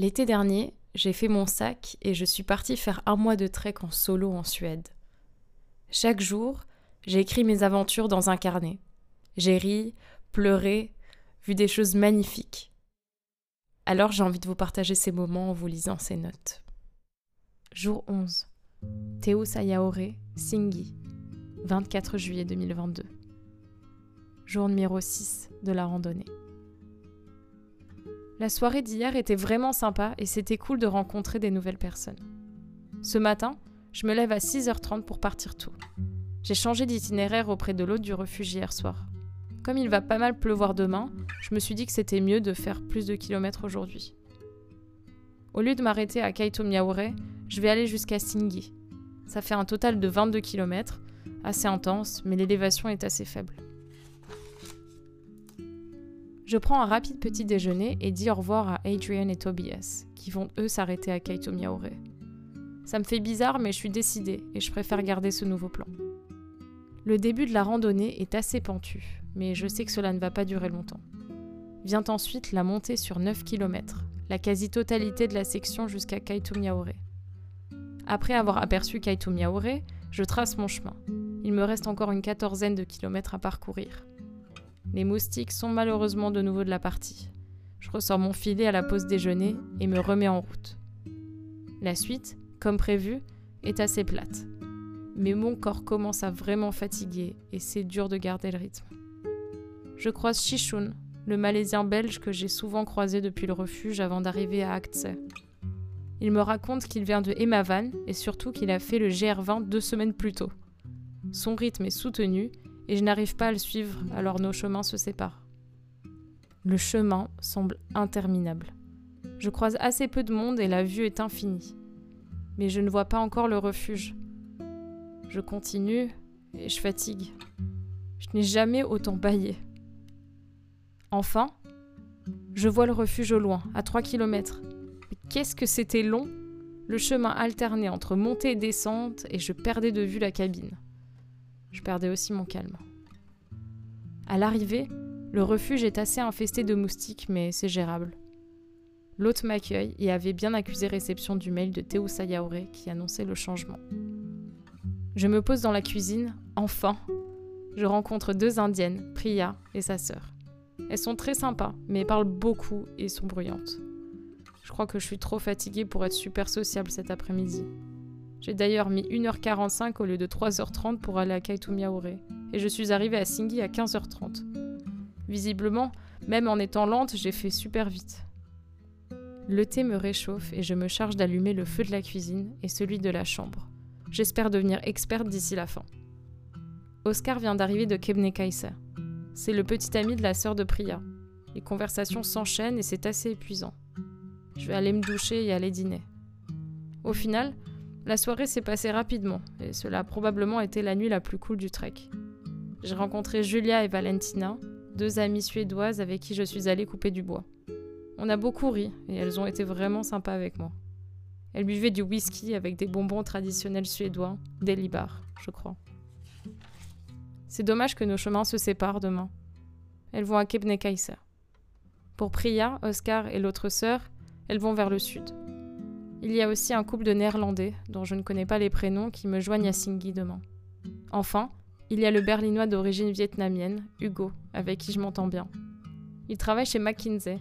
L'été dernier, j'ai fait mon sac et je suis partie faire un mois de trek en solo en Suède. Chaque jour, j'ai écrit mes aventures dans un carnet. J'ai ri, pleuré, vu des choses magnifiques. Alors j'ai envie de vous partager ces moments en vous lisant ces notes. Jour 11. Théo Sayaore, Singi, 24 juillet 2022. Jour numéro 6 de la randonnée. La soirée d'hier était vraiment sympa et c'était cool de rencontrer des nouvelles personnes. Ce matin, je me lève à 6h30 pour partir tôt. J'ai changé d'itinéraire auprès de l'autre du refuge hier soir. Comme il va pas mal pleuvoir demain, je me suis dit que c'était mieux de faire plus de kilomètres aujourd'hui. Au lieu de m'arrêter à Kaito Miaure, je vais aller jusqu'à Singi. Ça fait un total de 22 km, assez intense, mais l'élévation est assez faible. Je prends un rapide petit déjeuner et dis au revoir à Adrian et Tobias, qui vont eux s'arrêter à Kaito Miaure. Ça me fait bizarre, mais je suis décidée et je préfère garder ce nouveau plan. Le début de la randonnée est assez pentu, mais je sais que cela ne va pas durer longtemps. Vient ensuite la montée sur 9 km, la quasi-totalité de la section jusqu'à Kaito Miaore. Après avoir aperçu Kaito Miaore, je trace mon chemin. Il me reste encore une quatorzaine de kilomètres à parcourir. Les moustiques sont malheureusement de nouveau de la partie. Je ressors mon filet à la pause déjeuner et me remets en route. La suite, comme prévu, est assez plate. Mais mon corps commence à vraiment fatiguer et c'est dur de garder le rythme. Je croise Shishun, le Malaisien belge que j'ai souvent croisé depuis le refuge avant d'arriver à Actse. Il me raconte qu'il vient de Emavan et surtout qu'il a fait le GR20 deux semaines plus tôt. Son rythme est soutenu et je n'arrive pas à le suivre, alors nos chemins se séparent. Le chemin semble interminable. Je croise assez peu de monde et la vue est infinie. Mais je ne vois pas encore le refuge. Je continue et je fatigue. Je n'ai jamais autant baillé. Enfin, je vois le refuge au loin, à 3 km. Mais qu'est-ce que c'était long Le chemin alternait entre montée et descente et je perdais de vue la cabine. Je perdais aussi mon calme. À l'arrivée, le refuge est assez infesté de moustiques, mais c'est gérable. L'hôte m'accueille et avait bien accusé réception du mail de Théo Sayaore qui annonçait le changement. Je me pose dans la cuisine, enfin. Je rencontre deux indiennes, Priya et sa sœur. Elles sont très sympas, mais parlent beaucoup et sont bruyantes. Je crois que je suis trop fatiguée pour être super sociable cet après-midi. J'ai d'ailleurs mis 1h45 au lieu de 3h30 pour aller à Kaitumiaore, et je suis arrivée à Singi à 15h30. Visiblement, même en étant lente, j'ai fait super vite. Le thé me réchauffe et je me charge d'allumer le feu de la cuisine et celui de la chambre. J'espère devenir experte d'ici la fin. Oscar vient d'arriver de Kebnekaise. C'est le petit ami de la sœur de Priya. Les conversations s'enchaînent et c'est assez épuisant. Je vais aller me doucher et aller dîner. Au final, la soirée s'est passée rapidement, et cela a probablement été la nuit la plus cool du trek. J'ai rencontré Julia et Valentina, deux amies suédoises avec qui je suis allée couper du bois. On a beaucoup ri, et elles ont été vraiment sympas avec moi. Elles buvaient du whisky avec des bonbons traditionnels suédois, des libars, je crois. C'est dommage que nos chemins se séparent demain. Elles vont à Kebnekaise. Pour Priya, Oscar et l'autre sœur, elles vont vers le sud. Il y a aussi un couple de Néerlandais, dont je ne connais pas les prénoms, qui me joignent à Singi demain. Enfin, il y a le berlinois d'origine vietnamienne, Hugo, avec qui je m'entends bien. Il travaille chez McKinsey,